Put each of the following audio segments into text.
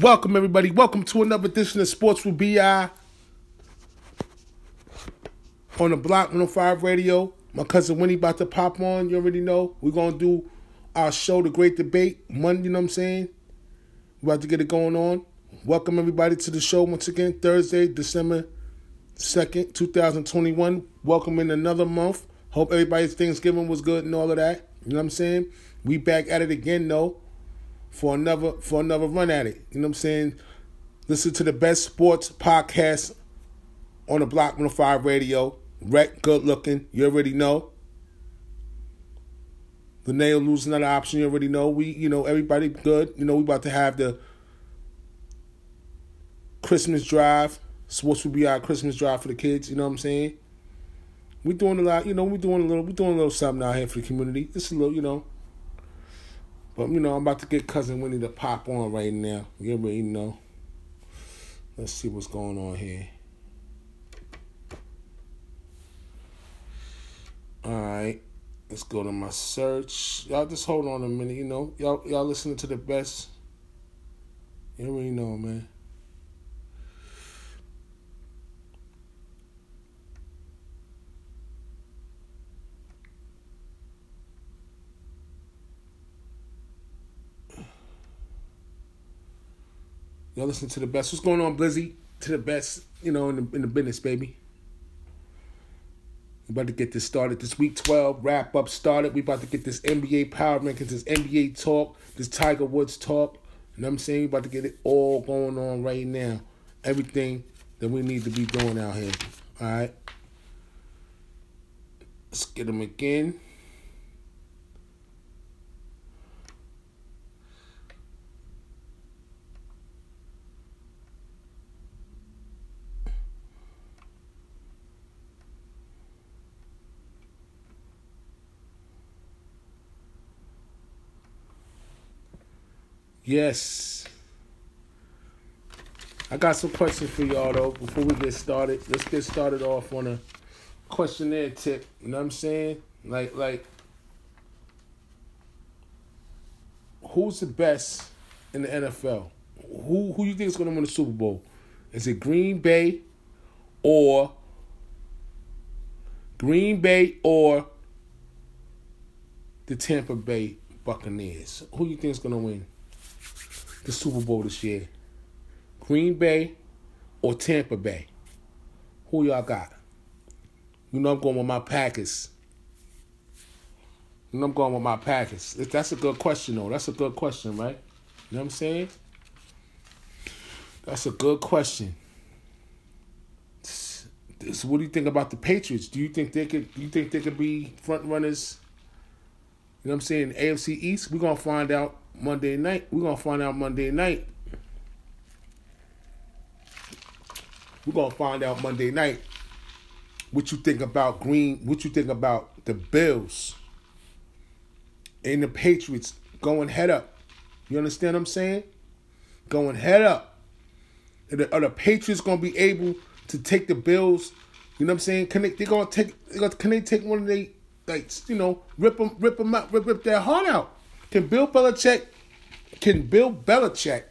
Welcome, everybody. Welcome to another edition of Sports with BI on the Block 105 Radio. My cousin Winnie about to pop on. You already know. We're going to do our show, The Great Debate, Monday, you know what I'm saying? We're about to get it going on. Welcome, everybody, to the show once again, Thursday, December 2nd, 2021. Welcome in another month. Hope everybody's Thanksgiving was good and all of that. You know what I'm saying? We back at it again, though for another for another run at it. You know what I'm saying? Listen to the best sports podcast on the Block 105 Radio. Rec, good looking. You already know. The nail lose another option. You already know. We, you know, everybody good. You know, we about to have the Christmas drive. Sports will be our Christmas drive for the kids. You know what I'm saying? We doing a lot. You know, we doing a little. We doing a little something out here for the community. Just a little. You know. But you know, I'm about to get cousin Winnie to pop on right now. You already know. Let's see what's going on here. All right, let's go to my search. Y'all just hold on a minute. You know, y'all y'all listening to the best. You already know, man. Y'all listen to the best. What's going on, Blizzy? To the best, you know, in the, in the business, baby. We about to get this started. This week 12 wrap up started. We about to get this NBA power rankings, this NBA talk, this Tiger Woods talk. You know what I'm saying? We about to get it all going on right now. Everything that we need to be doing out here. All right. Let's get them again. Yes. I got some questions for y'all though before we get started. Let's get started off on a questionnaire tip. You know what I'm saying? Like like who's the best in the NFL? Who who you think is gonna win the Super Bowl? Is it Green Bay or Green Bay or the Tampa Bay Buccaneers? Who you think is gonna win? The Super Bowl this year? Green Bay or Tampa Bay? Who y'all got? You know I'm going with my Packers. You know I'm going with my Packers. That's a good question though. That's a good question, right? You know what I'm saying? That's a good question. So what do you think about the Patriots? Do you think they could? You think they could be front runners? You know what I'm saying? AFC East. We're gonna find out Monday night. We're gonna find out Monday night. We're gonna find out Monday night what you think about Green, what you think about the Bills and the Patriots going head up. You understand what I'm saying? Going head up. Are the, are the Patriots gonna be able to take the Bills? You know what I'm saying? Can they? They gonna take? Can they take one of the like you know rip them rip them out rip, rip their heart out? Can Bill Belichick can Bill Belichick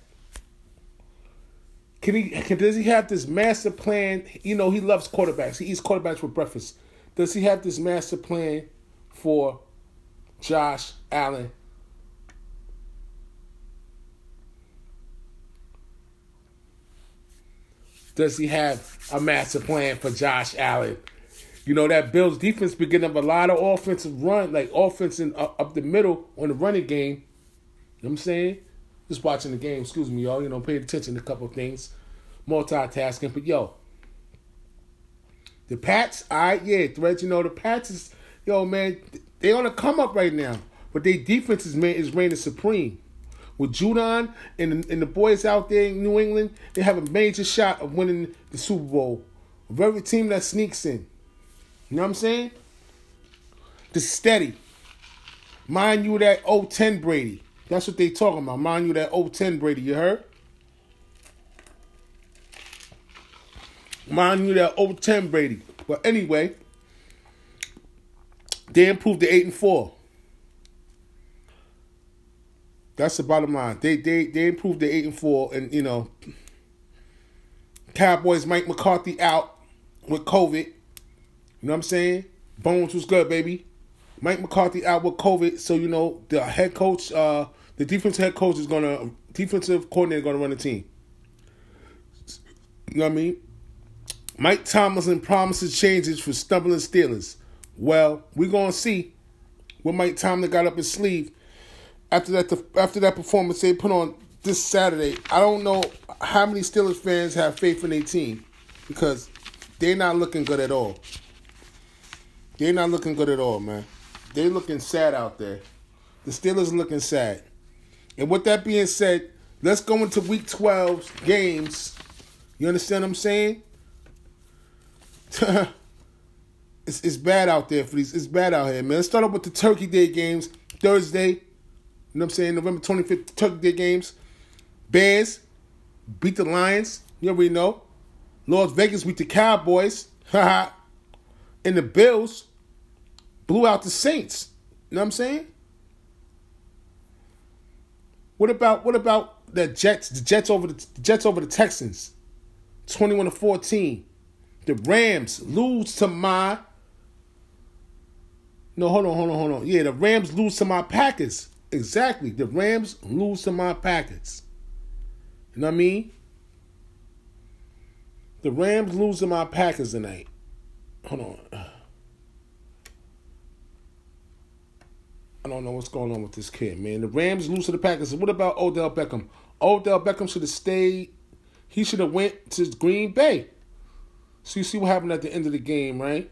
can he can does he have this master plan? You know, he loves quarterbacks. He eats quarterbacks for breakfast. Does he have this master plan for Josh Allen? Does he have a master plan for Josh Allen? You know that Bills defense beginning up a lot of offensive run, like offense in, up, up the middle on the running game. You know what I'm saying? Just watching the game, excuse me, y'all. You know, paying attention to a couple of things, multitasking. But yo, the Pats, all right, yeah, threads. You know, the Pats is, yo, man, they on a come up right now, but their defense is man is reigning supreme. With Judon and the, and the boys out there in New England, they have a major shot of winning the Super Bowl. Of every team that sneaks in, you know what I'm saying? The steady. Mind you, that 010 Brady. That's what they talking about. Mind you, that 010 Brady, you heard? Mind you, that 010 Brady. But anyway, they improved to 8 and 4. That's the bottom line. They they they improved the eight and four, and you know, Cowboys Mike McCarthy out with COVID. You know what I'm saying? Bones was good, baby. Mike McCarthy out with COVID, so you know the head coach, uh, the defensive head coach is gonna, defensive coordinator gonna run the team. You know what I mean? Mike Tomlinson promises changes for stumbling Steelers. Well, we're gonna see what Mike Tomlin got up his sleeve after that. After that performance they put on this Saturday, I don't know how many Steelers fans have faith in their team because they're not looking good at all. They're not looking good at all, man. They're looking sad out there. The Steelers looking sad. And with that being said, let's go into Week 12 games. You understand what I'm saying? it's, it's bad out there for these. It's bad out here, man. Let's start off with the Turkey Day games. Thursday, you know what I'm saying? November 25th, Turkey Day games. Bears beat the Lions. You already know. Las Vegas beat the Cowboys. and the Bills blew out the Saints. You know what I'm saying? What about what about the Jets? The Jets over the, the Jets over the Texans, twenty-one to fourteen. The Rams lose to my. No, hold on, hold on, hold on. Yeah, the Rams lose to my Packers. Exactly, the Rams lose to my Packers. You know what I mean? The Rams lose to my Packers tonight. Hold on. I don't know what's going on with this kid, man. The Rams lose to the Packers. What about Odell Beckham? Odell Beckham should have stayed. He should have went to Green Bay. So you see what happened at the end of the game, right?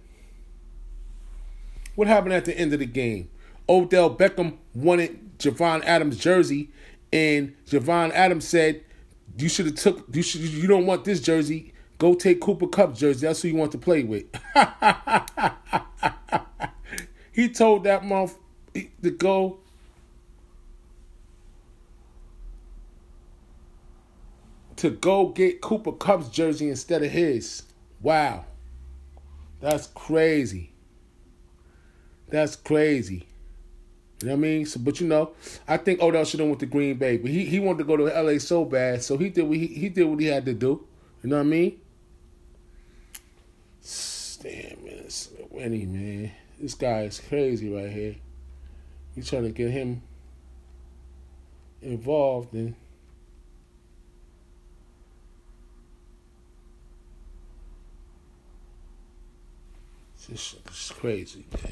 What happened at the end of the game? Odell Beckham wanted Javon Adams' jersey, and Javon Adams said, "You should have took. You should. You don't want this jersey. Go take Cooper Kupp's jersey. That's who you want to play with." he told that month to go to go get Cooper Kupp's jersey instead of his. Wow. That's crazy. That's crazy. You know what I mean? So, but you know, I think Odell should have went to Green Bay, but he, he wanted to go to LA so bad, so he did what he, he did what he had to do. You know what I mean? Damn man, Winnie, man. This guy is crazy right here. You trying to get him involved in This is crazy, man.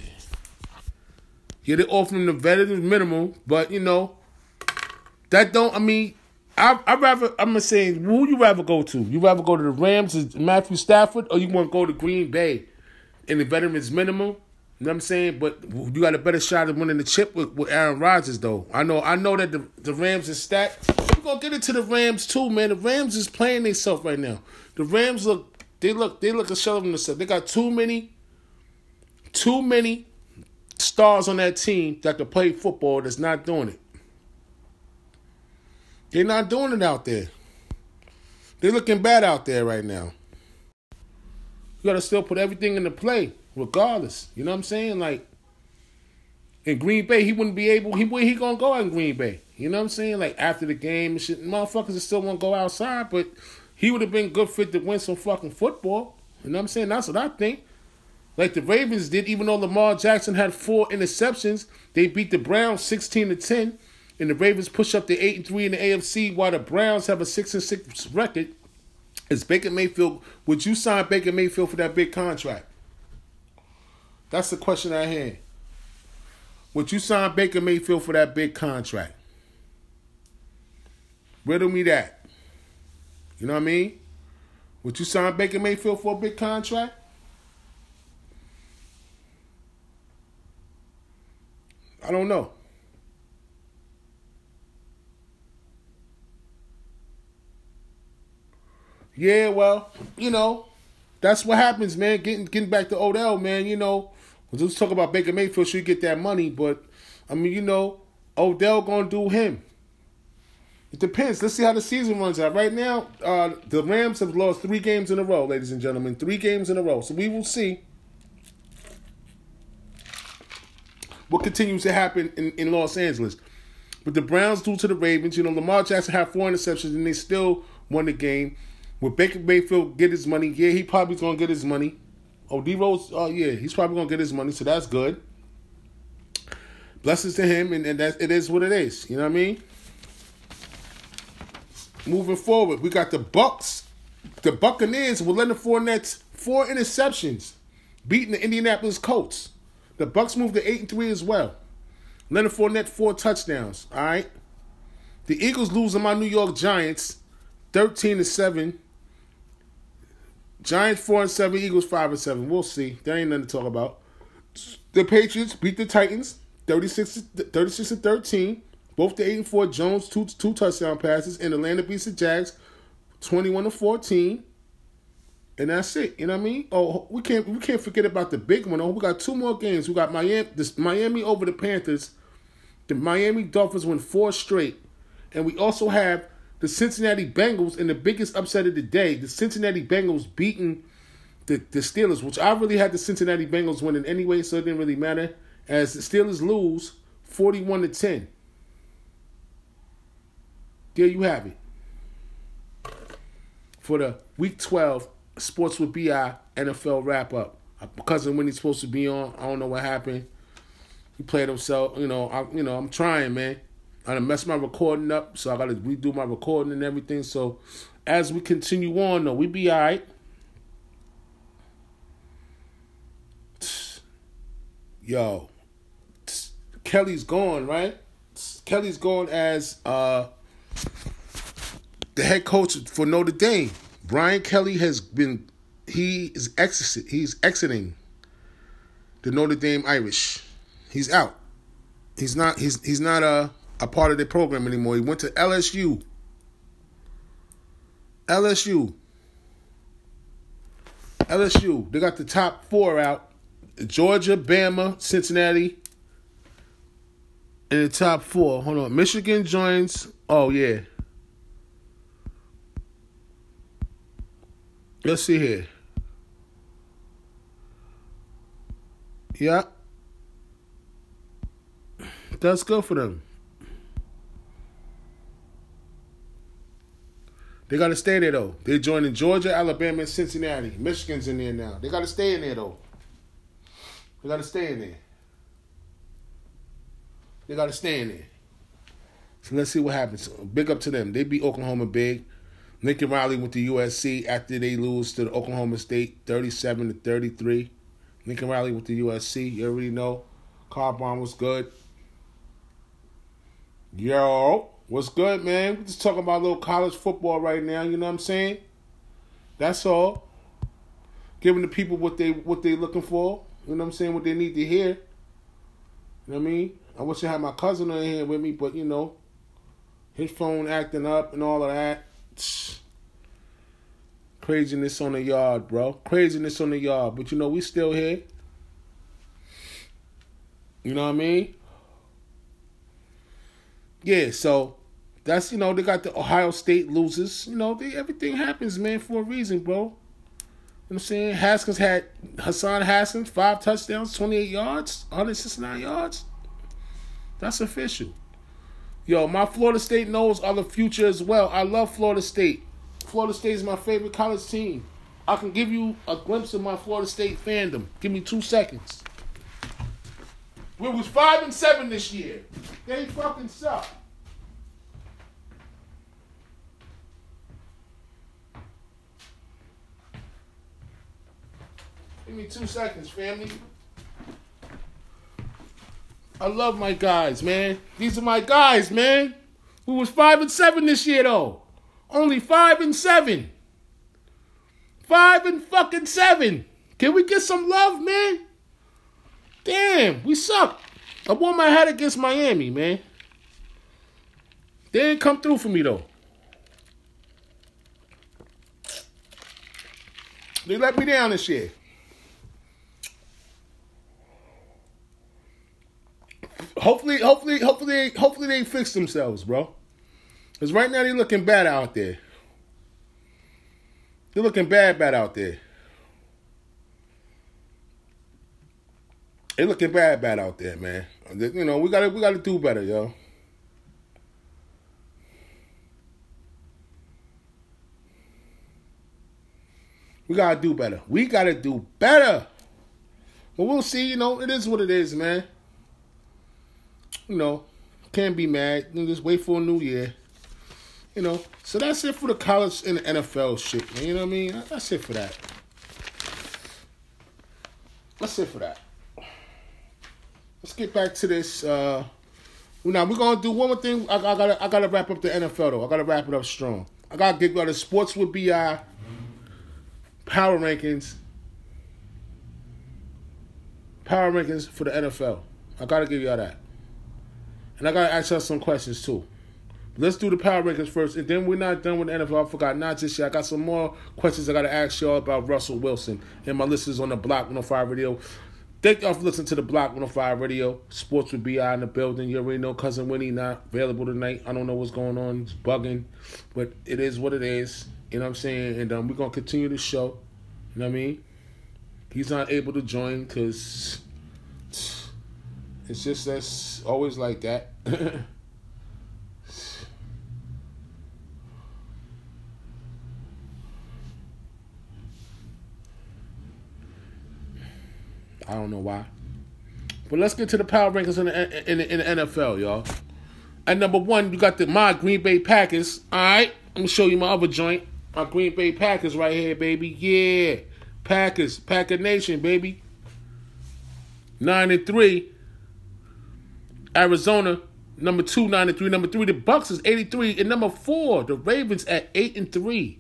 Get it off from the veterans minimum, but you know, that don't. I mean, I I rather. I'm saying, who you rather go to? You rather go to the Rams, Matthew Stafford, or you want to go to Green Bay in the veterans minimum? You know what I'm saying? But you got a better shot of winning the chip with, with Aaron Rodgers, though. I know, I know that the, the Rams is stacked. We're gonna get into the Rams too, man. The Rams is playing themselves right now. The Rams look, they look, they look a shell of themselves. They got too many too many stars on that team that can play football that's not doing it. They're not doing it out there. They're looking bad out there right now. You gotta still put everything into play, regardless. You know what I'm saying? Like in Green Bay, he wouldn't be able. He where he gonna go out in Green Bay? You know what I'm saying? Like after the game and shit, motherfuckers still to go outside, but he would have been good fit to win some fucking football. You know what I'm saying? That's what I think like the Ravens did, even though Lamar Jackson had four interceptions, they beat the Browns 16 to 10. And the Ravens push up to 8 and 3 in the AFC while the Browns have a 6 and 6 record. Is Baker Mayfield, would you sign Baker Mayfield for that big contract? That's the question I had. Would you sign Baker Mayfield for that big contract? Riddle me that. You know what I mean? Would you sign Baker Mayfield for a big contract? I don't know. Yeah, well, you know, that's what happens, man. Getting getting back to Odell, man. You know, let's talk about Baker Mayfield. Should get that money, but I mean, you know, Odell gonna do him. It depends. Let's see how the season runs out. Right now, uh, the Rams have lost three games in a row, ladies and gentlemen. Three games in a row. So we will see what continues to happen in, in Los Angeles. But the Browns due to the Ravens. You know, Lamar Jackson had four interceptions and they still won the game. Will Baker Mayfield get his money? Yeah, he probably's gonna get his money. Oh, D Rose, oh yeah, he's probably gonna get his money, so that's good. Blessings to him, and, and that it is what it is. You know what I mean? Moving forward, we got the Bucks. The Buccaneers with Leonard Fournette four interceptions, beating the Indianapolis Colts. The Bucks moved to eight and three as well. Leonard Fournette four touchdowns. All right. The Eagles losing my New York Giants, thirteen to seven. Giants four and seven, Eagles five and seven. We'll see. There ain't nothing to talk about. The Patriots beat the Titans 36, 36 to 13. Both the 8 and 4 Jones, two two touchdown passes, and the Atlanta beats the Jags 21 to 14. And that's it. You know what I mean? Oh, we can't we can't forget about the big one. Oh, we got two more games. We got Miami this Miami over the Panthers. The Miami Dolphins win four straight. And we also have the Cincinnati Bengals in the biggest upset of the day. The Cincinnati Bengals beating the, the Steelers, which I really had the Cincinnati Bengals winning anyway, so it didn't really matter. As the Steelers lose 41 to 10. There you have it. For the week 12 Sports with BI NFL wrap up. My cousin he's supposed to be on, I don't know what happened. He played himself, you know, I you know, I'm trying, man. I done messed my recording up, so I gotta redo my recording and everything. So as we continue on though, we be alright. Yo, Kelly's gone, right? Kelly's gone as uh the head coach for Notre Dame. Brian Kelly has been he is exit he's exiting the Notre Dame Irish. He's out. He's not he's he's not a a part of the program anymore. He went to LSU. LSU. LSU. They got the top four out. Georgia, Bama, Cincinnati. In the top four. Hold on. Michigan joins. Oh yeah. Let's see here. Yeah. That's good for them. They got to stay there though. They're joining Georgia, Alabama, and Cincinnati. Michigan's in there now. They got to stay in there though. They got to stay in there. They got to stay in there. So let's see what happens. Big up to them. They beat Oklahoma big. Lincoln Riley with the USC after they lose to the Oklahoma State 37 to 33. Lincoln Riley with the USC. You already know. Carbon was good. Yo, what's good, man? We're just talking about a little college football right now, you know what I'm saying? That's all. Giving the people what they what they looking for. You know what I'm saying? What they need to hear. You know what I mean? I wish I had my cousin on here with me, but you know, his phone acting up and all of that. Craziness on the yard, bro. Craziness on the yard. But you know, we still here. You know what I mean? Yeah, so that's you know, they got the Ohio State losers. You know, they everything happens, man, for a reason, bro. You know what I'm saying? Haskins had Hassan Haskins, five touchdowns, 28 yards, 169 yards. That's official. Yo, my Florida State knows are the future as well. I love Florida State. Florida State is my favorite college team. I can give you a glimpse of my Florida State fandom. Give me two seconds. We was five and seven this year. They fucking suck. Give me two seconds, family. I love my guys, man. These are my guys, man. We was five and seven this year though. Only five and seven. Five and fucking seven. Can we get some love, man? Damn, we suck. I wore my hat against Miami, man. They didn't come through for me though. They let me down this year. hopefully, hopefully, hopefully, hopefully they fix themselves, bro. Cause right now they're looking bad out there. They're looking bad, bad out there. They're looking bad, bad out there, man. You know we gotta we gotta do better, yo. We gotta do better. We gotta do better. But we'll see. You know, it is what it is, man. You know, can't be mad. You just wait for a new year. You know, so that's it for the college and the NFL shit, man. You know what I mean? That's it for that. That's it for that. Let's get back to this. Uh, now we're gonna do one more thing. I, I, gotta, I gotta wrap up the NFL though. I gotta wrap it up strong. I gotta give you the sports with BI power rankings. Power rankings for the NFL. I gotta give y'all that. And I gotta ask y'all some questions too. Let's do the power rankings first, and then we're not done with the NFL. I forgot not just yet. I got some more questions I gotta ask y'all about Russell Wilson and my listeners on the Block 105 Radio. Thank y'all for listening to the Block 105 Radio. Sports with BI in the building. You already know Cousin Winnie not available tonight. I don't know what's going on. It's bugging. But it is what it is. You know what I'm saying? And um, we're going to continue the show. You know what I mean? He's not able to join because it's just that's always like that. I don't know why. But let's get to the power rankings in the, in the, in the NFL, y'all. At number one, you got the my Green Bay Packers. All right, I'm gonna show you my other joint. My Green Bay Packers right here, baby. Yeah, Packers, Packer Nation, baby. Nine and three. Arizona, number two. Number three, the Bucks is eighty-three, and number four, the Ravens at eight and three.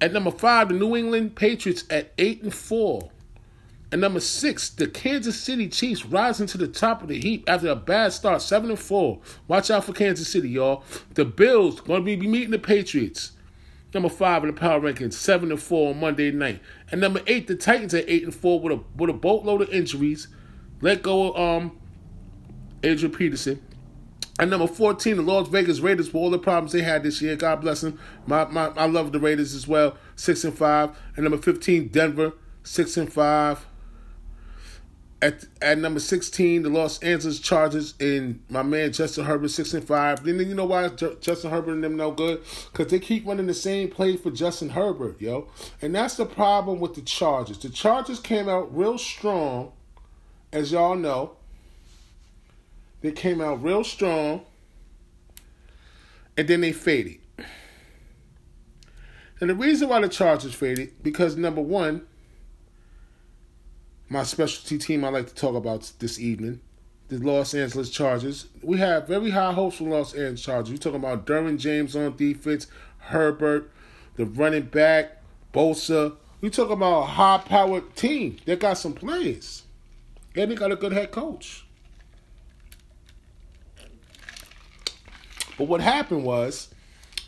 At number five, the New England Patriots at eight and four. And number six, the Kansas City Chiefs rising to the top of the heap after a bad start, seven and four. Watch out for Kansas City, y'all. The Bills to be meeting the Patriots. Number five in the power rankings, seven and four on Monday night. And number eight, the Titans at eight and four with a with a boatload of injuries. Let go of um Adrian Peterson. And number 14, the Las Vegas Raiders for all the problems they had this year. God bless them. My, my I love the Raiders as well. Six and five. And number 15, Denver, six and five. At at number sixteen, the Los Angeles Chargers and my man Justin Herbert six and five. Then you know why Justin Herbert and them no good? Because they keep running the same play for Justin Herbert, yo. And that's the problem with the Chargers. The Chargers came out real strong, as y'all know. They came out real strong, and then they faded. And the reason why the Chargers faded because number one, my specialty team I like to talk about this evening, the Los Angeles Chargers. We have very high hopes for Los Angeles Chargers. We're talking about Derwin James on defense, Herbert, the running back, Bosa. We talking about a high-powered team. They got some players, and they got a good head coach. But what happened was,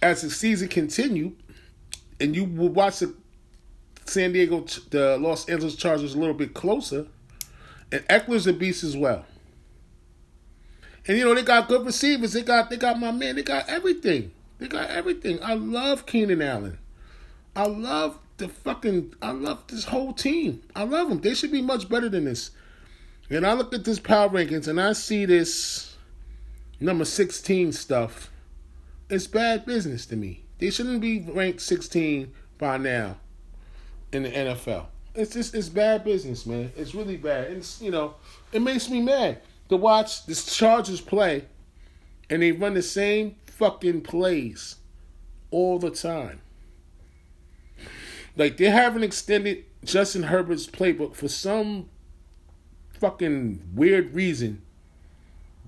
as the season continued, and you would watch the San Diego, the Los Angeles Chargers a little bit closer, and Ekeler's a beast as well. And you know they got good receivers. They got they got my man. They got everything. They got everything. I love Keenan Allen. I love the fucking. I love this whole team. I love them. They should be much better than this. And I look at this power rankings and I see this number sixteen stuff. It's bad business to me. They shouldn't be ranked sixteen by now in the NFL. It's just it's bad business, man. It's really bad. It's you know, it makes me mad to watch the Chargers play, and they run the same fucking plays all the time. Like they haven't extended Justin Herbert's playbook for some fucking weird reason.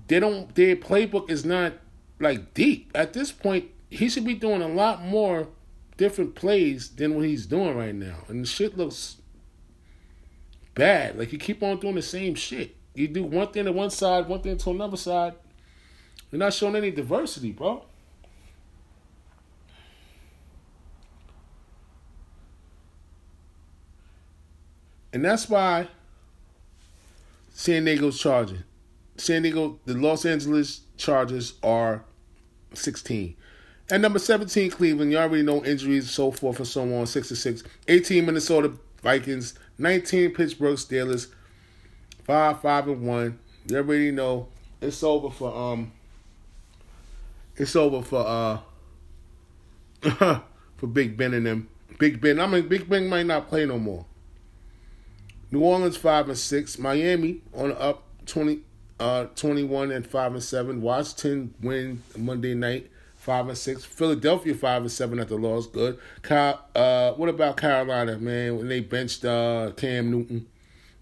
They don't. Their playbook is not like deep at this point. He should be doing a lot more different plays than what he's doing right now. And the shit looks bad. Like you keep on doing the same shit. You do one thing to one side, one thing to another side. You're not showing any diversity, bro. And that's why San Diego's charging. San Diego, the Los Angeles Chargers are 16. At number 17, Cleveland, you already know injuries, so forth and so on, 6 to 6. 18, Minnesota Vikings. 19, Pittsburgh Steelers. 5, 5 and 1. You already know it's over for um it's over for uh for Big Ben and them. Big Ben. I mean, Big Ben might not play no more. New Orleans five and six. Miami on up 20, uh, 21 and five and seven. Washington win Monday night five and six. Philadelphia five and seven at the loss. Good. uh, what about Carolina, man? When they benched uh, Cam Newton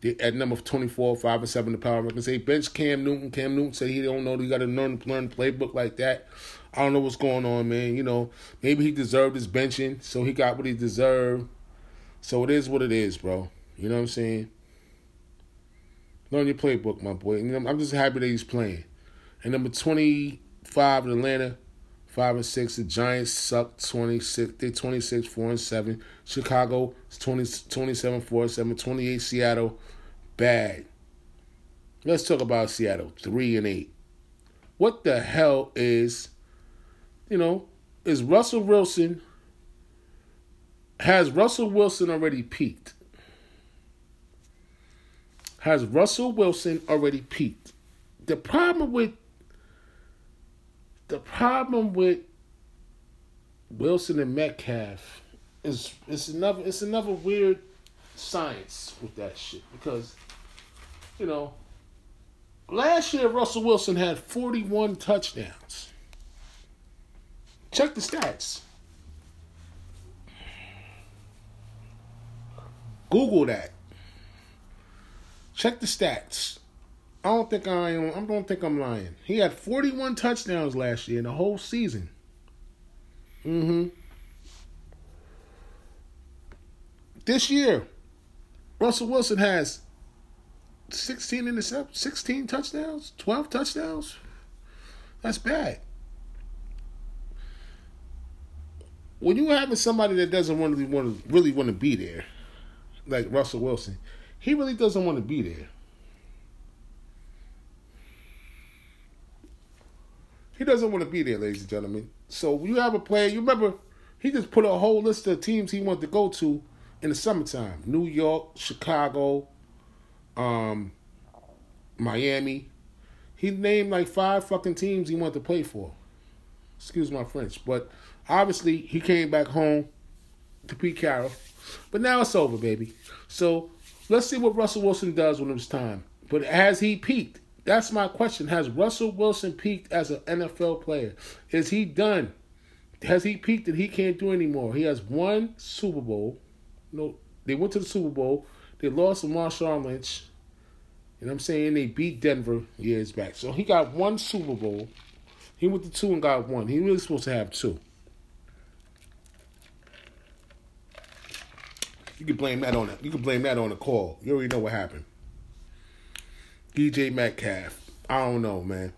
they, at number twenty four, five and seven, the power rankings. They benched Cam Newton. Cam Newton said he don't know. He got to learn learn playbook like that. I don't know what's going on, man. You know, maybe he deserved his benching, so he got what he deserved. So it is what it is, bro. You know what I'm saying? Learn your playbook, my boy. Know, I'm just happy that he's playing. And number 25 in Atlanta, 5 and 6. The Giants suck 26. they're 26, 4 and 7. Chicago 20, 27, 4 and 7. 28 Seattle, bad. Let's talk about Seattle, 3 and 8. What the hell is, you know, is Russell Wilson, has Russell Wilson already peaked? Has Russell Wilson already peaked? The problem with the problem with Wilson and Metcalf is it's another it's another weird science with that shit because you know last year Russell Wilson had 41 touchdowns. Check the stats. Google that. Check the stats. I don't think I am. I don't think I'm lying. He had 41 touchdowns last year in the whole season. Mm-hmm. This year, Russell Wilson has 16 interceptions, 16 touchdowns, 12 touchdowns. That's bad. When you having somebody that doesn't want to really want to be there, like Russell Wilson, he really doesn't want to be there. He doesn't want to be there, ladies and gentlemen. So you have a player, you remember, he just put a whole list of teams he wanted to go to in the summertime. New York, Chicago, um, Miami. He named like five fucking teams he wanted to play for. Excuse my French. But obviously he came back home to Pete Carroll. But now it's over, baby. So Let's see what Russell Wilson does when it's time. But has he peaked? That's my question. Has Russell Wilson peaked as an NFL player? Is he done? Has he peaked that he can't do anymore? He has one Super Bowl. No, they went to the Super Bowl. They lost to Marshawn Lynch. And I'm saying they beat Denver years back. So he got one Super Bowl. He went to two and got one. He really supposed to have two. You can blame that on it. You can blame that on the call. You already know what happened. DK Metcalf. I don't know, man.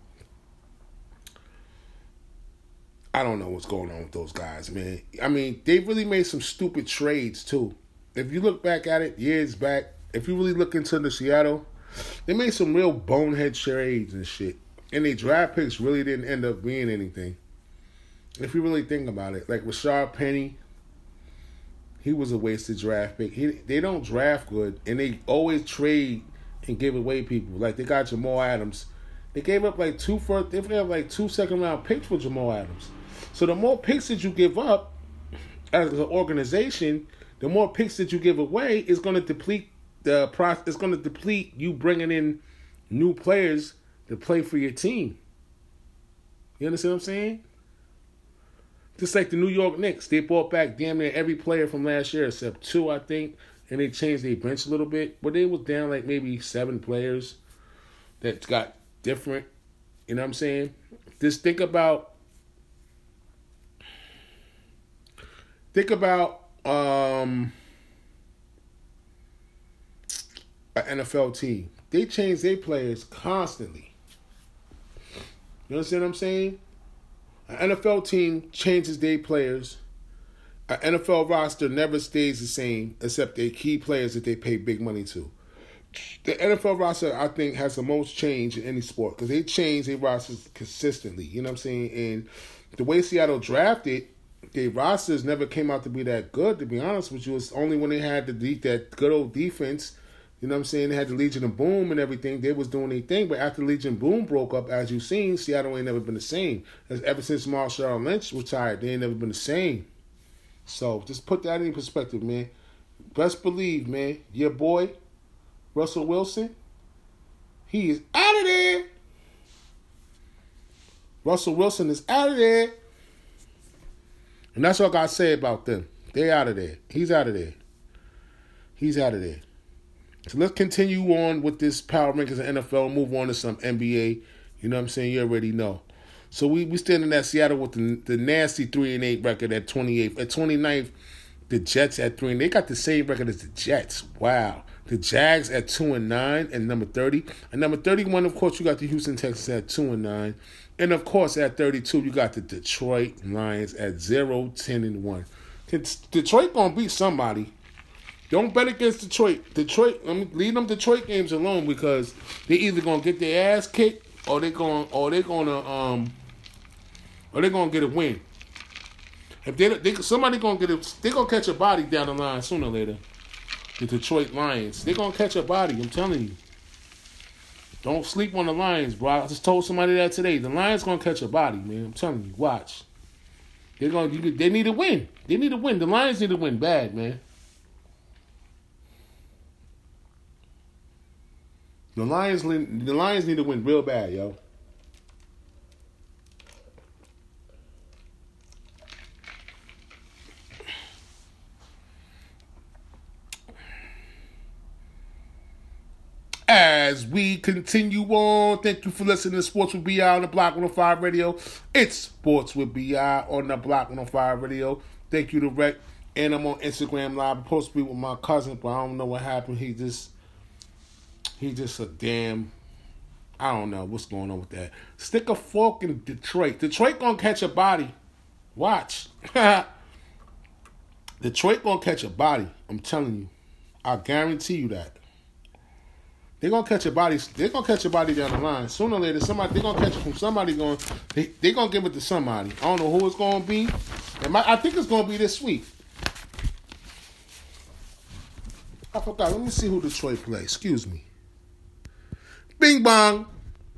I don't know what's going on with those guys, man. I mean, they really made some stupid trades too. If you look back at it years back, if you really look into the Seattle, they made some real bonehead trades and shit. And their draft picks really didn't end up being anything. If you really think about it, like Rashaad Penny, he was a wasted draft pick. He, they don't draft good, and they always trade and give away people. Like they got Jamal Adams. They gave up like two first. They have like two second round picks for Jamal Adams. So the more picks that you give up as an organization, the more picks that you give away is going to deplete the process. It's going to deplete you bringing in new players to play for your team. You understand what I'm saying? Just like the New York Knicks, they brought back damn near every player from last year except two, I think, and they changed their bench a little bit. But they was down like maybe seven players that got different. You know what I'm saying? Just think about think about um an NFL team. They change their players constantly. You understand what I'm saying? An NFL team changes their players. An NFL roster never stays the same except their key players that they pay big money to. The NFL roster, I think, has the most change in any sport because they change their rosters consistently. You know what I'm saying? And the way Seattle drafted, their rosters never came out to be that good. To be honest with you, it's only when they had the that good old defense you know what I'm saying? They had the Legion of Boom and everything. They was doing their thing. But after Legion Boom broke up, as you've seen, Seattle ain't never been the same. As ever since Marshawn Lynch retired, they ain't never been the same. So just put that in perspective, man. Best believe, man, your boy, Russell Wilson, he is out of there. Russell Wilson is out of there. And that's all I gotta say about them. They out of there. He's out of there. He's out of there. So let's continue on with this power rankings of NFL. Move on to some NBA. You know what I'm saying? You already know. So we we standing at Seattle with the, the nasty three and eight record at 28th. At 29th, the Jets at three and they got the same record as the Jets. Wow. The Jags at two and nine and number 30. And number 31, of course, you got the Houston Texans at two and nine. And of course, at 32, you got the Detroit Lions at 0, 10, and 1. Detroit gonna beat somebody. Don't bet against Detroit. Detroit, I mean, leave them Detroit games alone because they either gonna get their ass kicked or they going or they gonna um or they gonna get a win. If they, they somebody gonna get a, they gonna catch a body down the line sooner or later. The Detroit Lions, they gonna catch a body. I'm telling you. Don't sleep on the Lions, bro. I just told somebody that today. The Lions gonna catch a body, man. I'm telling you. Watch. They're gonna. They need to win. They need to win. The Lions need to win bad, man. The Lions, the Lions need to win real bad, yo. As we continue on, thank you for listening to Sports with BI on the Block 105 Radio. It's Sports with BI on the Block 105 Radio. Thank you to Rec. And I'm on Instagram Live. I'm supposed to be with my cousin, but I don't know what happened. He just he just a damn. I don't know what's going on with that. Stick a fork in Detroit. Detroit gonna catch a body. Watch. Detroit gonna catch a body. I'm telling you. I guarantee you that. They're gonna catch a body. They're gonna catch a body down the line. Sooner or later, somebody they're gonna catch it from somebody. Going, they they gonna give it to somebody. I don't know who it's gonna be. Might, I think it's gonna be this week. I forgot. Let me see who Detroit play. Excuse me. Bing bong.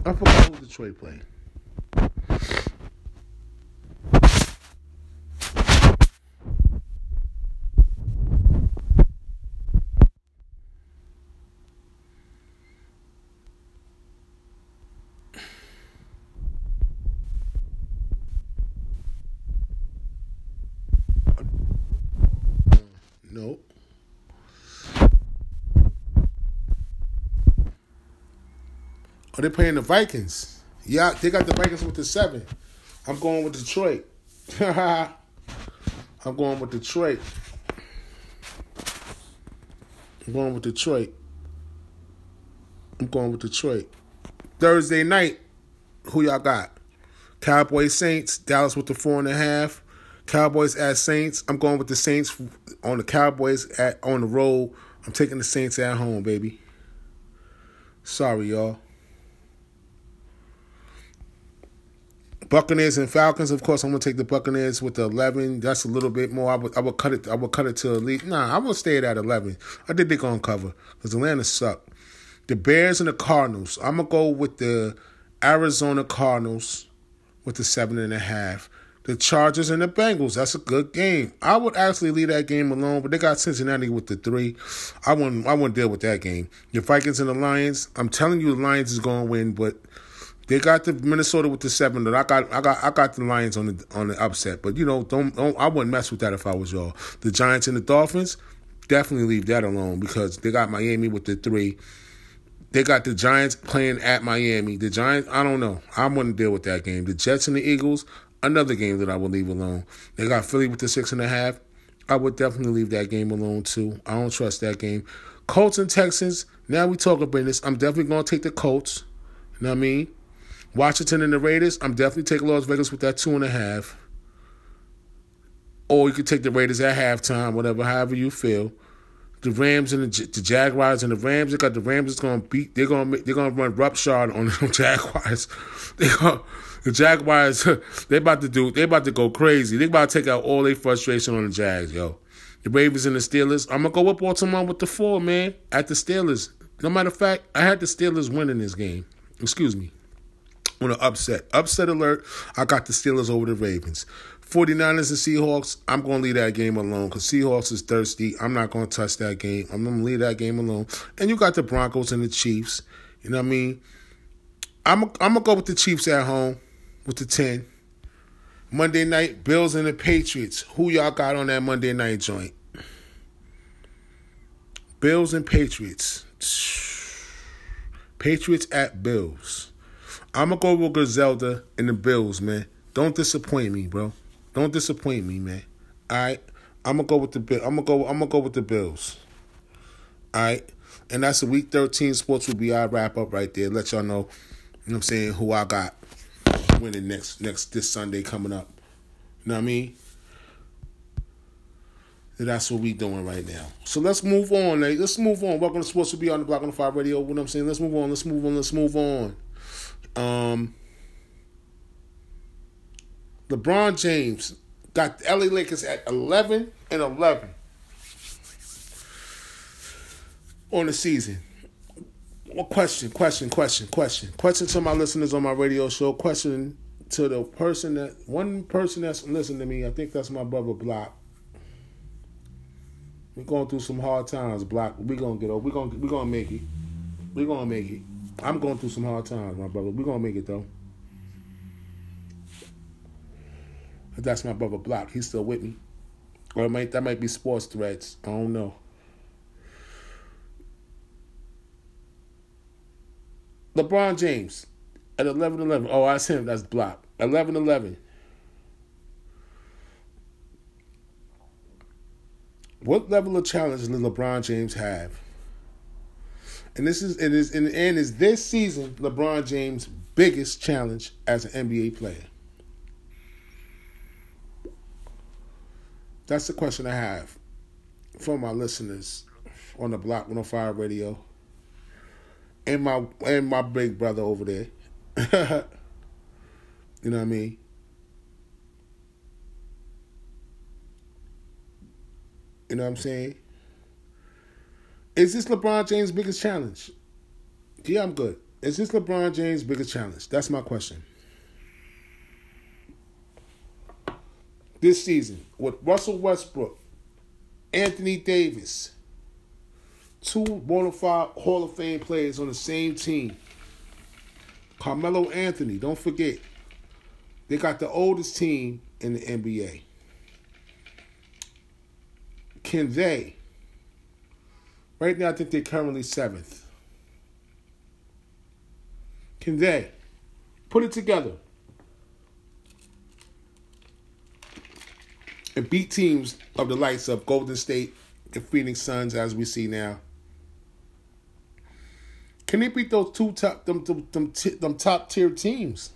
I forgot who Detroit played. Are they playing the Vikings? Yeah, they got the Vikings with the seven. I'm going with Detroit. I'm going with Detroit. I'm going with Detroit. I'm going with Detroit. Thursday night, who y'all got? Cowboys Saints, Dallas with the four and a half. Cowboys at Saints. I'm going with the Saints on the Cowboys at on the road. I'm taking the Saints at home, baby. Sorry, y'all. Buccaneers and Falcons. Of course, I'm gonna take the Buccaneers with the 11. That's a little bit more. I would, I would cut it. I would cut it to elite. Nah, I'm gonna stay at 11. I think they're gonna cover because Atlanta suck. The Bears and the Cardinals. I'm gonna go with the Arizona Cardinals with the seven and a half. The Chargers and the Bengals. That's a good game. I would actually leave that game alone, but they got Cincinnati with the three. I wouldn't. I wouldn't deal with that game. The Vikings and the Lions. I'm telling you, the Lions is gonna win, but they got the Minnesota with the seven, but I got I got I got the Lions on the on the upset. But you know, don't, don't I wouldn't mess with that if I was y'all. The Giants and the Dolphins, definitely leave that alone because they got Miami with the three. They got the Giants playing at Miami. The Giants, I don't know. I wouldn't deal with that game. The Jets and the Eagles, another game that I would leave alone. They got Philly with the six and a half. I would definitely leave that game alone too. I don't trust that game. Colts and Texans. Now we talk about this. I'm definitely gonna take the Colts. You know what I mean? Washington and the Raiders, I'm definitely taking Las Vegas with that two and a half. Or you could take the Raiders at halftime, whatever, however you feel. The Rams and the, the Jaguars and the Rams, they got the Rams is gonna beat. They're gonna they're gonna run roughshod on the Jaguars. They gonna, the Jaguars they about to do they about to go crazy. They about to take out all their frustration on the Jags, yo. The Ravens and the Steelers. I'm gonna go up Baltimore with the four, man. At the Steelers. No matter of fact, I had the Steelers winning this game. Excuse me on an upset. Upset alert. I got the Steelers over the Ravens. 49ers and Seahawks, I'm going to leave that game alone because Seahawks is thirsty. I'm not going to touch that game. I'm going to leave that game alone. And you got the Broncos and the Chiefs. You know what I mean? I'm I'm going to go with the Chiefs at home with the 10. Monday night, Bills and the Patriots. Who y'all got on that Monday night joint? Bills and Patriots. Patriots at Bills. I'm to go with Griselda and the Bills, man. Don't disappoint me, bro. Don't disappoint me, man. All right, I'm gonna go with the. I'm gonna go. I'm gonna go with the Bills. All right, and that's the week 13 sports will be our wrap up right there. Let y'all know, you know what I'm saying, who I got winning next next this Sunday coming up. You know what I mean? That's what we doing right now. So let's move on. Like, let's move on. Welcome to Sports will be on the Block on the Five Radio. What I'm saying. Let's move on. Let's move on. Let's move on. Um. LeBron James got the LA Lakers at 11 and 11 on the season. Well, question, question, question, question. Question to my listeners on my radio show. Question to the person that one person that's listening to me. I think that's my brother Block. We're going through some hard times, Block. We're gonna get over. We're gonna we're gonna make it. We're gonna make it. I'm going through some hard times, my brother. We're gonna make it though. that's my brother Block. He's still with me. Or might that might be sports threats. I don't know. LeBron James at 11 11. Oh, that's him. That's Block. 11 11. What level of challenge does LeBron James have? And this is it is and is this season LeBron James' biggest challenge as an NBA player. That's the question I have for my listeners on the Block 105 radio. And my and my big brother over there. you know what I mean? You know what I'm saying? Is this LeBron James' biggest challenge? Yeah, I'm good. Is this LeBron James' biggest challenge? That's my question. this season with Russell Westbrook, Anthony Davis, two bona fide Hall of Fame players on the same team. Carmelo Anthony, don't forget, they got the oldest team in the NBA. Can they? Right now, I think they're currently seventh. Can they put it together? and beat teams of the likes of Golden State and Phoenix Suns as we see now. Can they beat those two top them them, them, them top tier teams?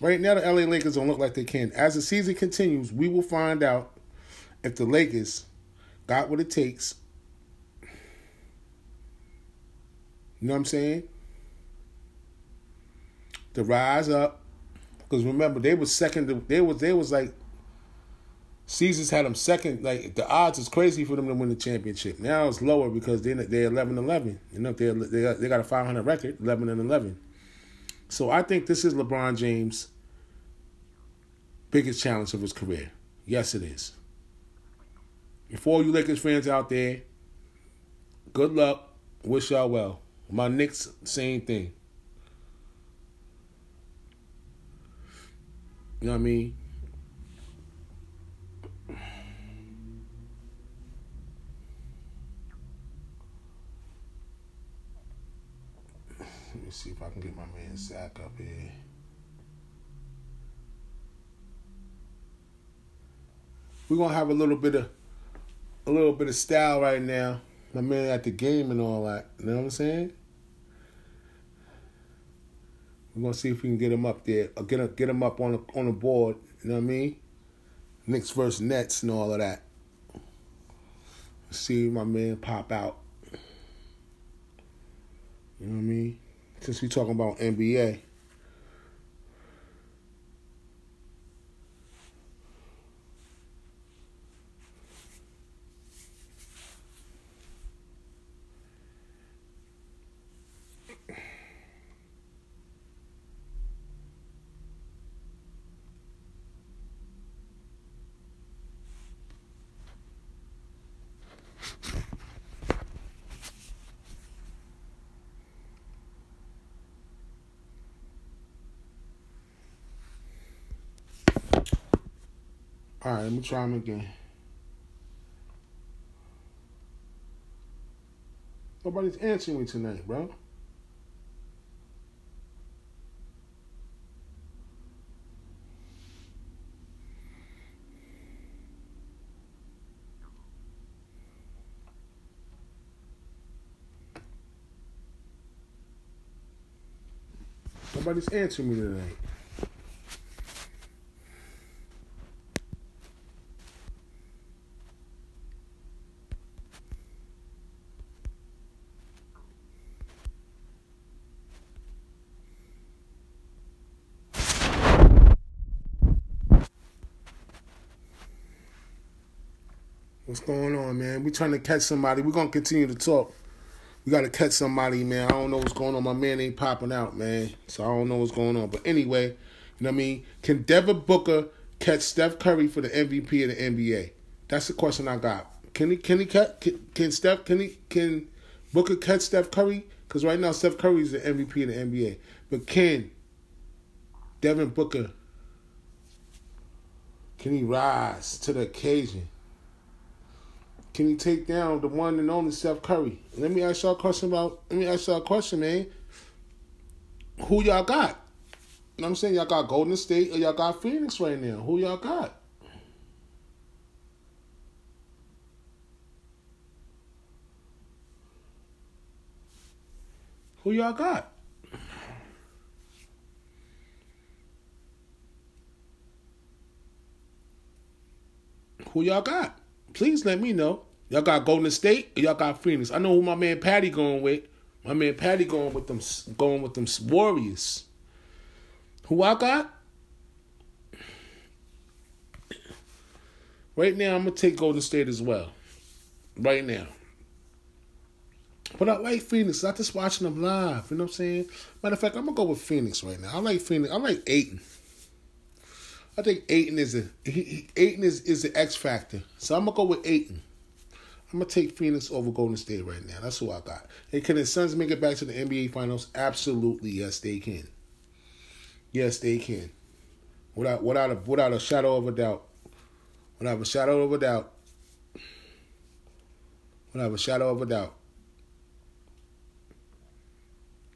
Right now, the LA Lakers don't look like they can. As the season continues, we will find out if the Lakers got what it takes. You know what I'm saying? To rise up, because remember they was second. They was they was like Caesars had them second. Like the odds is crazy for them to win the championship. Now it's lower because they they're 11-11. You know they they got, they got a five hundred record, eleven and eleven. So I think this is LeBron James' biggest challenge of his career. Yes, it is. For all you Lakers fans out there, good luck. Wish y'all well. My Knicks, same thing. You know what I mean? Let me see if I can get my man Zach up here. We're gonna have a little bit of a little bit of style right now. My man at the game and all that. You know what I'm saying? We're gonna see if we can get him up there, or get him, get him up on the on the board. You know what I mean? Knicks versus Nets and all of that. See my man pop out. You know what I mean? since we talking about NBA. Try again. Nobody's answering me tonight, bro. Nobody's answering me tonight. What's going on, man? We trying to catch somebody. We're gonna continue to talk. We gotta catch somebody, man. I don't know what's going on. My man ain't popping out, man. So I don't know what's going on. But anyway, you know what I mean? Can Devin Booker catch Steph Curry for the MVP of the NBA? That's the question I got. Can he can he catch can, can Steph can he can Booker catch Steph Curry? Because right now Steph Curry is the MVP of the NBA. But can Devin Booker can he rise to the occasion? Can he take down the one and only Steph Curry? Let me ask y'all a question about. Let me ask y'all a question, man. Who y'all got? You know what I'm saying? Y'all got Golden State or y'all got Phoenix right now? Who y'all got? Who y'all got? Who y'all got? please let me know. Y'all got Golden State y'all got Phoenix? I know who my man Patty going with. My man Patty going with them going with them Warriors. Who I got? Right now, I'm gonna take Golden State as well. Right now. But I like Phoenix. I just watching them live. You know what I'm saying? Matter of fact, I'm gonna go with Phoenix right now. I like Phoenix. I like Ayton. I think Ayton is a he, Ayton is is the X factor. So I'm gonna go with Ayton. I'm gonna take Phoenix over Golden State right now. That's who I got. And can the Suns make it back to the NBA Finals? Absolutely, yes, they can. Yes, they can. Without without a without a shadow of a doubt. Without a shadow of a doubt. Without a shadow of a doubt.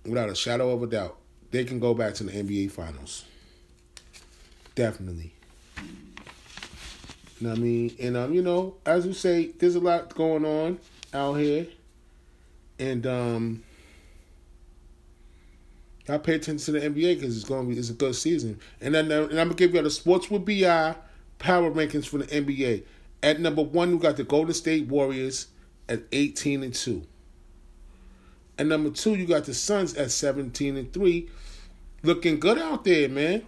Without a shadow of a doubt, they can go back to the NBA Finals. Definitely. You know what I mean? And um, you know, as we say, there's a lot going on out here. And um I pay attention to the NBA because it's to be it's a good season. And then and I'm gonna give you the sports with BI power rankings for the NBA. At number one, we got the Golden State Warriors at 18 and two. And number two, you got the Suns at 17 and three, looking good out there, man.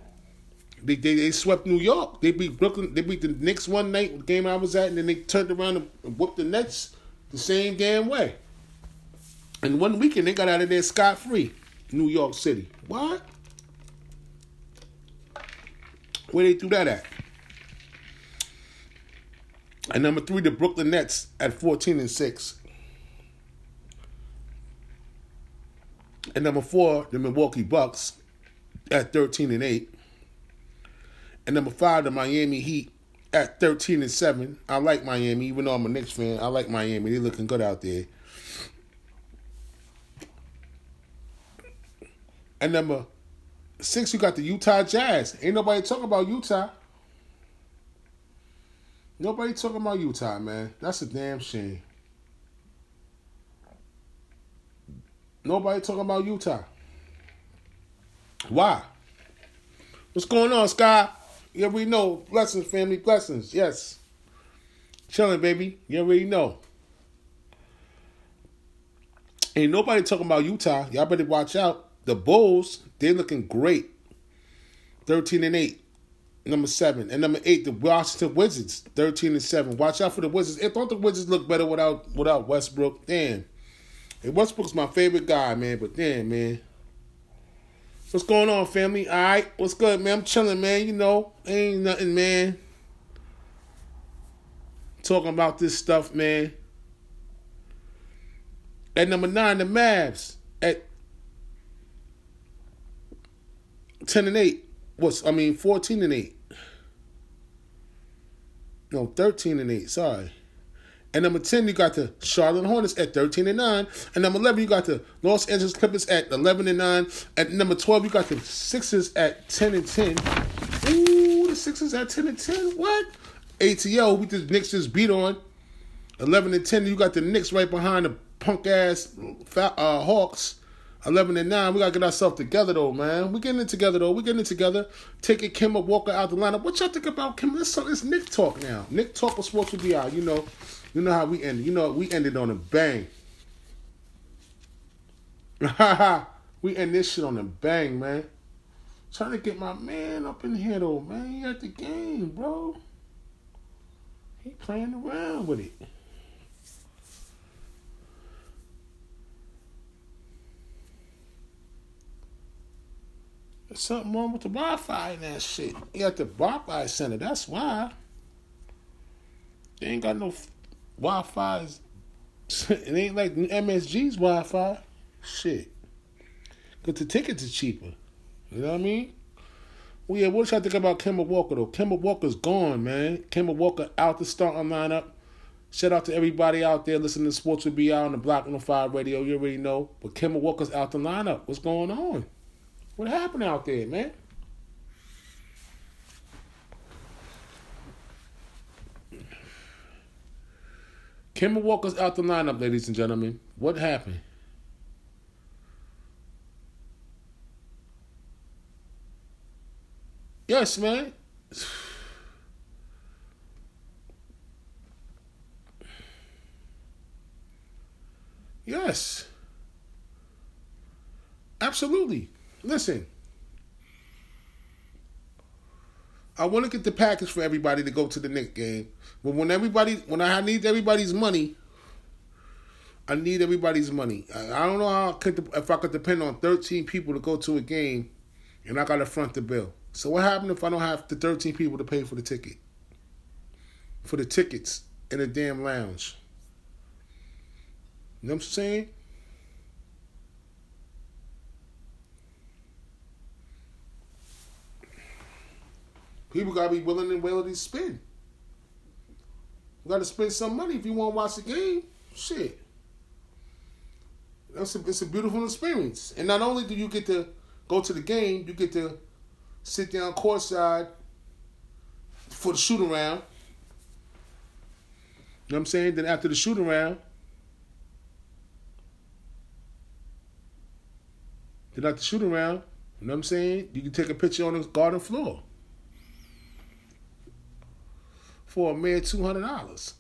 They, they, they swept New York. They beat Brooklyn. They beat the Knicks one night, the game I was at, and then they turned around and whooped the Nets the same damn way. And one weekend they got out of there scot free. New York City. What? Where they threw that at? And number three, the Brooklyn Nets at 14 and 6. And number four, the Milwaukee Bucks at 13 and 8. And number five, the Miami Heat at 13 and 7. I like Miami, even though I'm a Knicks fan. I like Miami. They're looking good out there. And number six, you got the Utah Jazz. Ain't nobody talking about Utah. Nobody talking about Utah, man. That's a damn shame. Nobody talking about Utah. Why? What's going on, Sky? You already know. Blessings, family, blessings. Yes. Chilling, baby. You already know. Ain't nobody talking about Utah. Y'all better watch out. The Bulls, they're looking great. 13 and 8. Number seven. And number eight, the Washington Wizards, 13 and 7. Watch out for the Wizards. If don't the Wizards look better without without Westbrook, damn. Hey, Westbrook's my favorite guy, man, but damn, man. What's going on, family? All right, what's good, man? I'm chilling, man. You know, ain't nothing, man. Talking about this stuff, man. At number nine, the Mavs at ten and eight. What's I mean, fourteen and eight. No, 13 and 8. Sorry. And number 10, you got the Charlotte Hornets at 13 and 9. And number 11, you got the Los Angeles Clippers at 11 and 9. At number 12, you got the Sixers at 10 and 10. Ooh, the Sixers at 10 and 10. What? ATL, we just Knicks just beat on. 11 and 10, you got the Knicks right behind the punk ass uh, Hawks. 11 and 9. We got to get ourselves together, though, man. we getting it together, though. we getting it together. Taking Kemba Walker out the lineup. What y'all think about Kemba? This it's Nick talk now. Nick talk with Sports will be out. You know, you know how we ended. You know, we ended on a bang. we end this shit on a bang, man. Trying to get my man up in here, though, man. He at the game, bro. He playing around with it. There's something wrong with the Wi-Fi in that shit. You at the Wi-Fi center. That's why. They ain't got no Wi-Fi. it ain't like MSG's Wi-Fi. Shit. Cause the tickets are cheaper. You know what I mean? Well, yeah, what I think about Kemba Walker though? Kemba Walker's gone, man. Kemba Walker out the starting lineup. Shout out to everybody out there listening to Sports will be out on the Block 105 radio. You already know. But Kemba Walker's out the lineup. What's going on? What happened out there, man? Kemba Walker's out the lineup, ladies and gentlemen. What happened? Yes, man. Yes. Absolutely. Listen, I want to get the package for everybody to go to the Knicks game. But when everybody, when I need everybody's money, I need everybody's money. I, don't know how I could, if I could depend on 13 people to go to a game, and I got to front the bill. So what happened if I don't have the 13 people to pay for the ticket? For the tickets in the damn lounge. You know what I'm saying? People gotta be willing and willing to spend. You gotta spend some money if you want to watch the game. Shit. That's a, it's a beautiful experience. And not only do you get to go to the game, you get to sit down courtside for the shoot around. You know what I'm saying? Then after the shoot around, then after the shoot around, you know what I'm saying? You can take a picture on the garden floor for a mere two hundred dollars.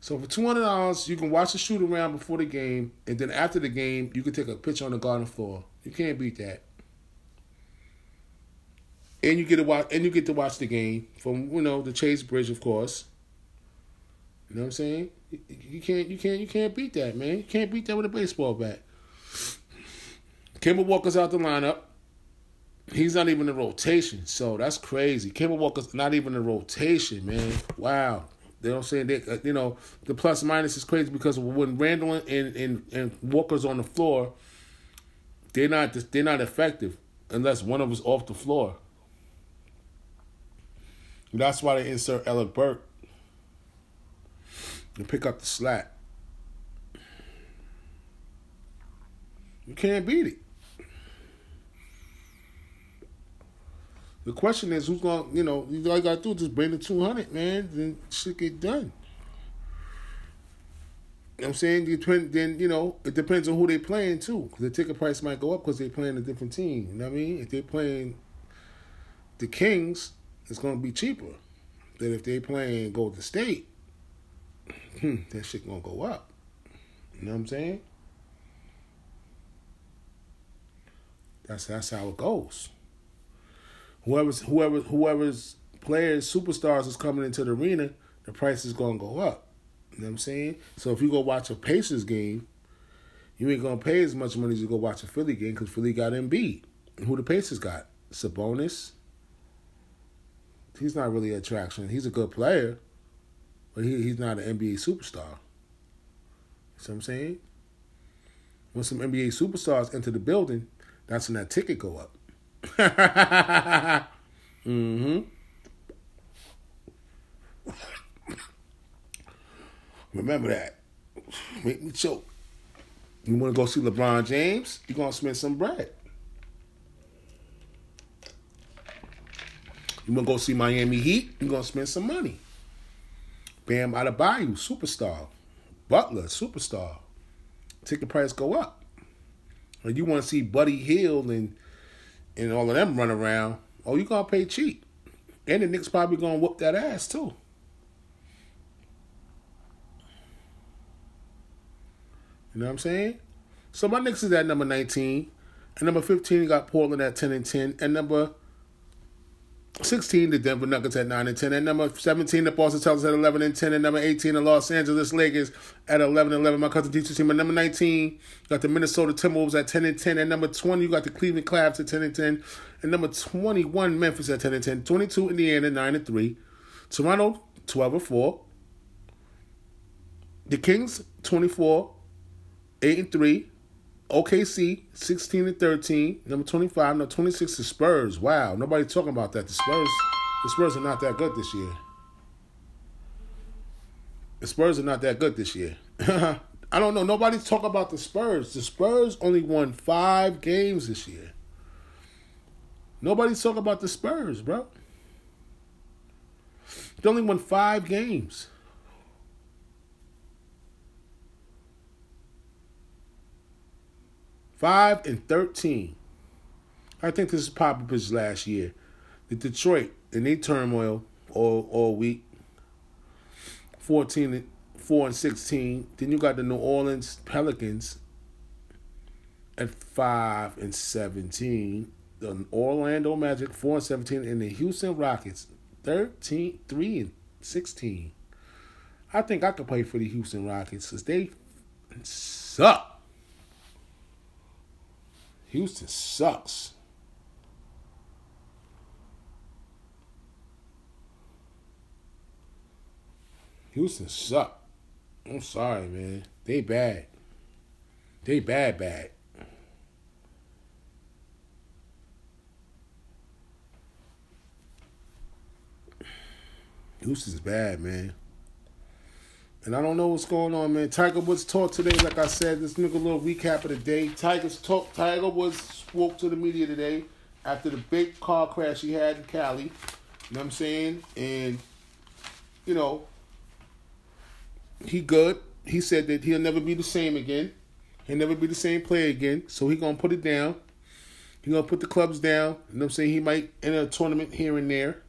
So for two hundred dollars, you can watch the shoot around before the game, and then after the game, you can take a picture on the garden floor. You can't beat that. And you get to watch, and you get to watch the game from you know the Chase Bridge, of course. You know what I'm saying? You can't, you can't, you can't beat that, man. You can't beat that with a baseball bat. Kemba Walker's out the lineup. He's not even in rotation, so that's crazy. Kemba Walker's not even in rotation, man. Wow. What I'm saying? They, uh, you know, the plus minus is crazy because when Randle and, and, and Walker's on the floor, they're not they're not effective unless one of us off the floor. That's why they insert Alec Burks and pick up the slack. You can't beat it. The question is, who's gonna, you know, all you gotta do is just bring the two hundred, man. Then shit get done. You know I'm saying? Depend, then you know it depends on who they playing too. Cause the ticket price might go up because they playing a different team. You know what I mean? If they playing the Kings, it's gonna be cheaper than if they playing Golden State. Hmm, that shit gonna go up. You know what I'm saying? That's that's how it goes whoever's whoever whoever's players superstars is coming into the arena, the price is gonna go up. You know what I'm saying? So if you go watch a Pacers game, you ain't gonna pay as much money as you go watch a Philly game because Philly got Embiid. Who the Pacers got? Sabonis. He's not really an attraction. He's a good player, but he, he's not an NBA superstar. You know what I'm saying? When some NBA superstars enter the building, that's when that ticket go up mm-hmm. Remember that. Make me choke. You want to go see LeBron James? You're going to spend some bread. You want to go see Miami Heat? You're going to spend some money. Bam Adebayo, superstar. Butler, superstar. Ticket price go up. And you want to see Buddy Hield and and all of them run around, oh, you going to pay cheap. And the Knicks probably going to whoop that ass, too. You know what I'm saying? So my Knicks is at number 19. And number 15 got Portland at 10 and 10. And number 16, the Denver Nuggets at 9 and 10. And number 17, the Boston Celtics at 11 and 10. And number 18, the Los Angeles Lakers at 11 and 11. My cousin teacher team. And number 19, got the Minnesota Timberwolves at 10 and 10. And number 20, you got the Cleveland Cavs at 10 and 10. And number 21, Memphis at 10 and 10. 22, Indiana, 9 and 3. Toronto, 12 and 4. The Kings, 24 8 and 3. OKC, 16 and 13. Number 25. Number 26 the Spurs. Wow, nobody talking about that. The Spurs, the Spurs are not that good this year. The Spurs are not that good this year. I don't know. Nobody's talking about the Spurs. The Spurs only won five games this year. Nobody's talking about the Spurs, bro. They only won five games. Five and thirteen. I think this is Popovich's last year. The Detroit in their turmoil all all week. Fourteen and four and sixteen. Then you got the New Orleans Pelicans at five and seventeen. The Orlando Magic four and seventeen, and the Houston Rockets 13, 3 and sixteen. I think I could play for the Houston Rockets because they suck. Houston sucks. Houston suck. I'm sorry, man. They bad. They bad, bad. Houston's bad, man. And I don't know what's going on, man. Tiger Woods talked today, like I said. Let's make a little recap of the day. Tiger's talk. Tiger Woods spoke to the media today after the big car crash he had in Cali. You know what I'm saying? And you know, he good. He said that he'll never be the same again. He'll never be the same player again. So he gonna put it down. He gonna put the clubs down. You know what I'm saying? He might enter a tournament here and there.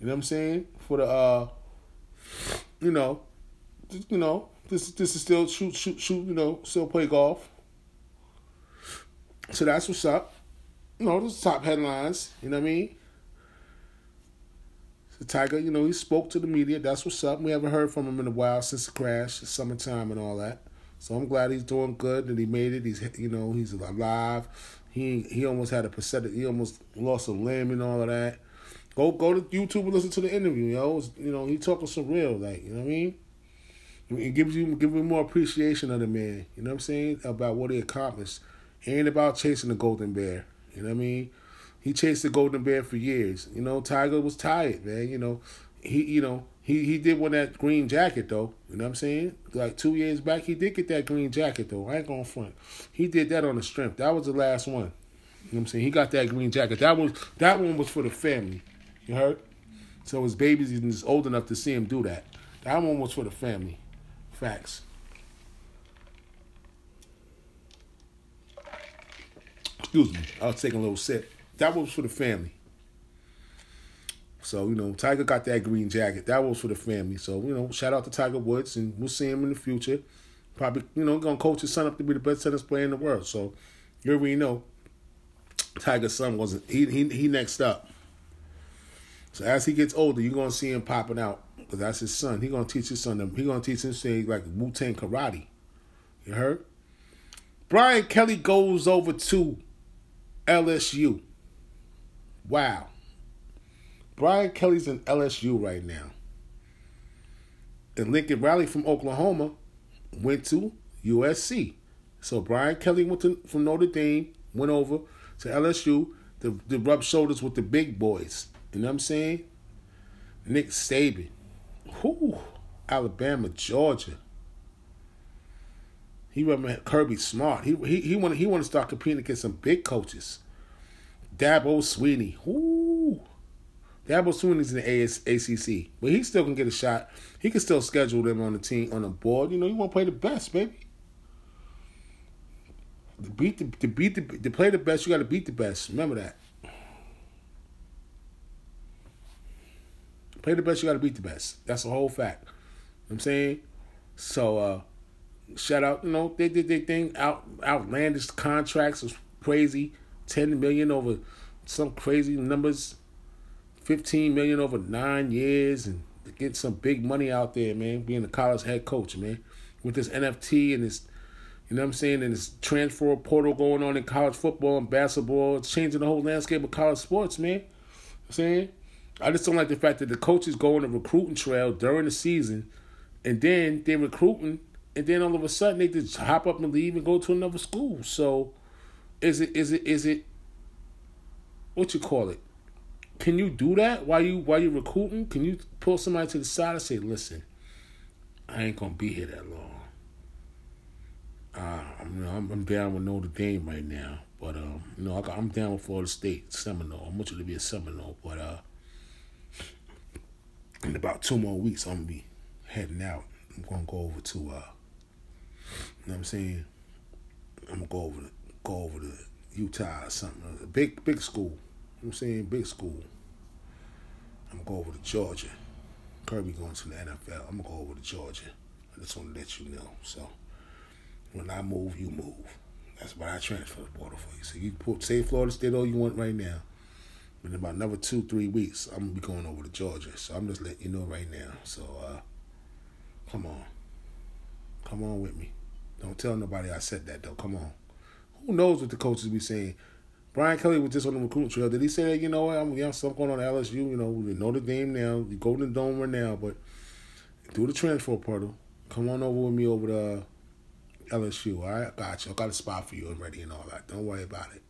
You know what I'm saying? For the uh you know, you know, this this is still shoot shoot shoot, you know, still play golf. So that's what's up. You know, those top headlines, you know what I mean? So Tiger, you know, he spoke to the media, that's what's up. We haven't heard from him in a while since the crash, the summertime and all that. So I'm glad he's doing good and he made it. He's you know, he's alive. He he almost had a prosthetic he almost lost a limb and all of that. Go go to YouTube and listen to the interview, yo. you know, he talking some real, like, you know what I mean? It gives you give you more appreciation of the man, you know what I'm saying, about what he accomplished. It ain't about chasing the golden bear. You know what I mean? He chased the golden bear for years. You know, Tiger was tired, man. You know, he you know, he he did win that green jacket though. You know what I'm saying? Like two years back, he did get that green jacket though. I ain't going front. He did that on the strength. That was the last one. You know what I'm saying? He got that green jacket. That was that one was for the family. You heard? So his baby's is old enough to see him do that. That one was for the family. Facts. Excuse me. I was taking a little sip. That was for the family. So, you know, Tiger got that green jacket. That was for the family. So, you know, shout out to Tiger Woods and we'll see him in the future. Probably, you know, gonna coach his son up to be the best tennis player in the world. So you already know Tiger's son wasn't he he he next up. So as he gets older, you're gonna see him popping out because that's his son. He gonna teach his son. He gonna teach him say like Wu Tang karate. You heard? Brian Kelly goes over to LSU. Wow. Brian Kelly's in LSU right now. And Lincoln Riley from Oklahoma went to USC. So Brian Kelly went to, from Notre Dame, went over to LSU to, to rub shoulders with the big boys. You know what I'm saying? Nick Saban. Whew. Alabama, Georgia. He remember Kirby Smart. He he he want he want to start competing against some big coaches. Dabo Swinney. Ooh. Dabo Swinney's in the AS, ACC, but he still can get a shot. He can still schedule them on the team on the board. You know, you want to play the best, baby. To beat the to beat the to play the best, you got to beat the best. Remember that. Play the best, you got to beat the best. That's the whole fact. You know I'm saying, so uh, shout out. You know, they did their thing. Out outlandish contracts was crazy. Ten million over some crazy numbers. Fifteen million over nine years, and get some big money out there, man. Being a college head coach, man, with this NFT and this you know what I'm saying? And this transfer portal going on in college football and basketball. It's changing the whole landscape of college sports, man. You know I'm saying? I just don't like the fact that the coaches go on a recruiting trail during the season and then they're recruiting and then all of a sudden they just hop up and leave and go to another school. So is it is it is it what you call it? Can you do that while you while you're recruiting? Can you pull somebody to the side and say, listen, I ain't gonna be here that long. Uh, I'm, I'm, I'm down with Notre Dame right now, but um, you know I, am down with Florida State Seminole. I want you to be a Seminole, but uh, in about two more weeks I'm gonna be heading out. I'm gonna go over to uh, you know what I'm saying. I'm gonna go over to go over to Utah or something, a big big school. You know I'm saying big school. I'm gonna go over to Georgia. Kirby going to the NFL. I'm gonna go over to Georgia. I just want to let you know. So. When I move, you move. That's why I transfer the border for you. So you can put say Florida State all you want right now. In about another two, three weeks, I'm gonna be going over to Georgia. So I'm just letting you know right now. So uh come on. Come on with me. Don't tell nobody I said that though. Come on. Who knows what the coaches be saying? Brian Kelly was just on the recruiting trail. Did he say that, you know what, I'm yeah, something going on at LSU, you know, we know the game now, we Golden Dome right now, but do the transfer portal. Come on over with me over to LSU. All right, I got you. I got a spot for you already and all that. Don't worry about it.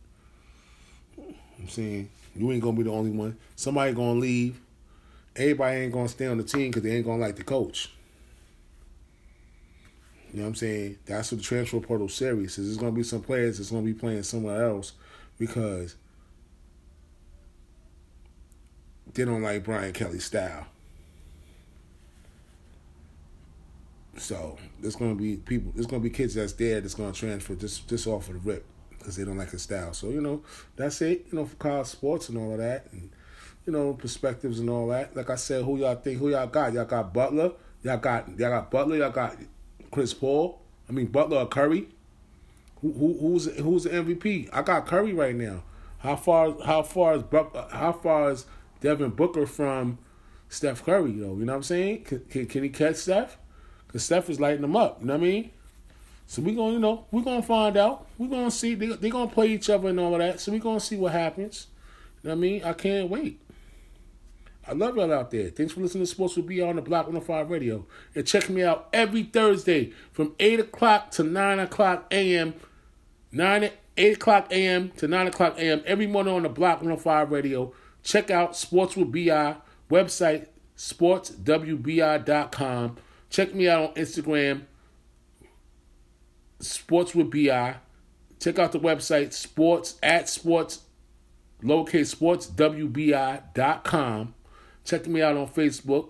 I'm saying you ain't gonna be the only one. Somebody gonna leave. Everybody ain't gonna stay on the team because they ain't gonna like the coach. You know what I'm saying? That's what the transfer portal series is. There's gonna be some players that's gonna be playing somewhere else because they don't like Brian Kelly's style. So there's gonna be people. There's gonna be kids that's there that's gonna transfer just just off of the rip because they don't like his style. So you know that's it. You know for college sports and all of that, and you know perspectives and all that. Like I said, who y'all think? Who y'all got? Y'all got Butler. Y'all got y'all got Butler. Y'all got Chris Paul. I mean Butler or Curry. Who, who who's who's the MVP? I got Curry right now. How far how far is how far is Devin Booker from Steph Curry though? You know what I'm saying? Can, can, can he catch Steph? Because Steph is lighting them up. You know what I mean? So we're to you know, we're to find out. We're to see. They going to play each other and all that. So we're to see what happens. You know what I mean? I can't wait. I love y'all out there. Thanks for listening to Sports with BI on the Block 105 Radio. And check me out every Thursday from 8 o'clock to 9 o'clock a.m. 9 8 o'clock a.m. to 9 o'clock a.m. every morning on the Block 105 Radio. Check out Sports with BI website, sportswbi.com. Check me out on Instagram, Sports with BI. Check out the website, sports at sports, lowercase sports, WBI.com. Check me out on Facebook,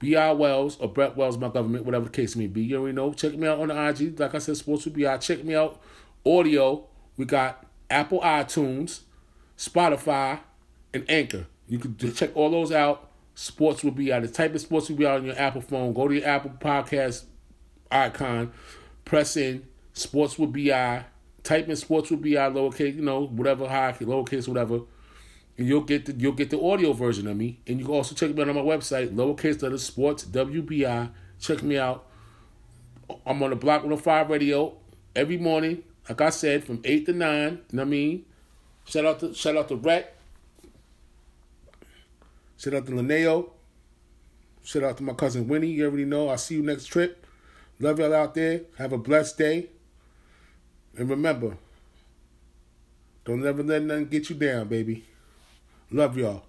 B.I. Wells or Brett Wells, my government, whatever the case may be. You already know. Check me out on the IG. Like I said, Sports with BI. Check me out. Audio. We got Apple iTunes, Spotify, and Anchor. You can check all those out. Sports will be out. The type of sports will be out on your Apple phone. Go to your Apple Podcast icon, press in Sports be out. Type in Sports be out lowercase, you know, whatever high, lowercase, whatever, and you'll get the you'll get the audio version of me. And you can also check me out on my website, lowercase letter Sports WBI. Check me out. I'm on the Block 105 Radio every morning, like I said, from eight to nine. You know what I mean? Shout out to shout out to Rhett. Shout out to Linneo. Shout out to my cousin Winnie. You already know. I'll see you next trip. Love y'all out there. Have a blessed day. And remember, don't ever let nothing get you down, baby. Love y'all.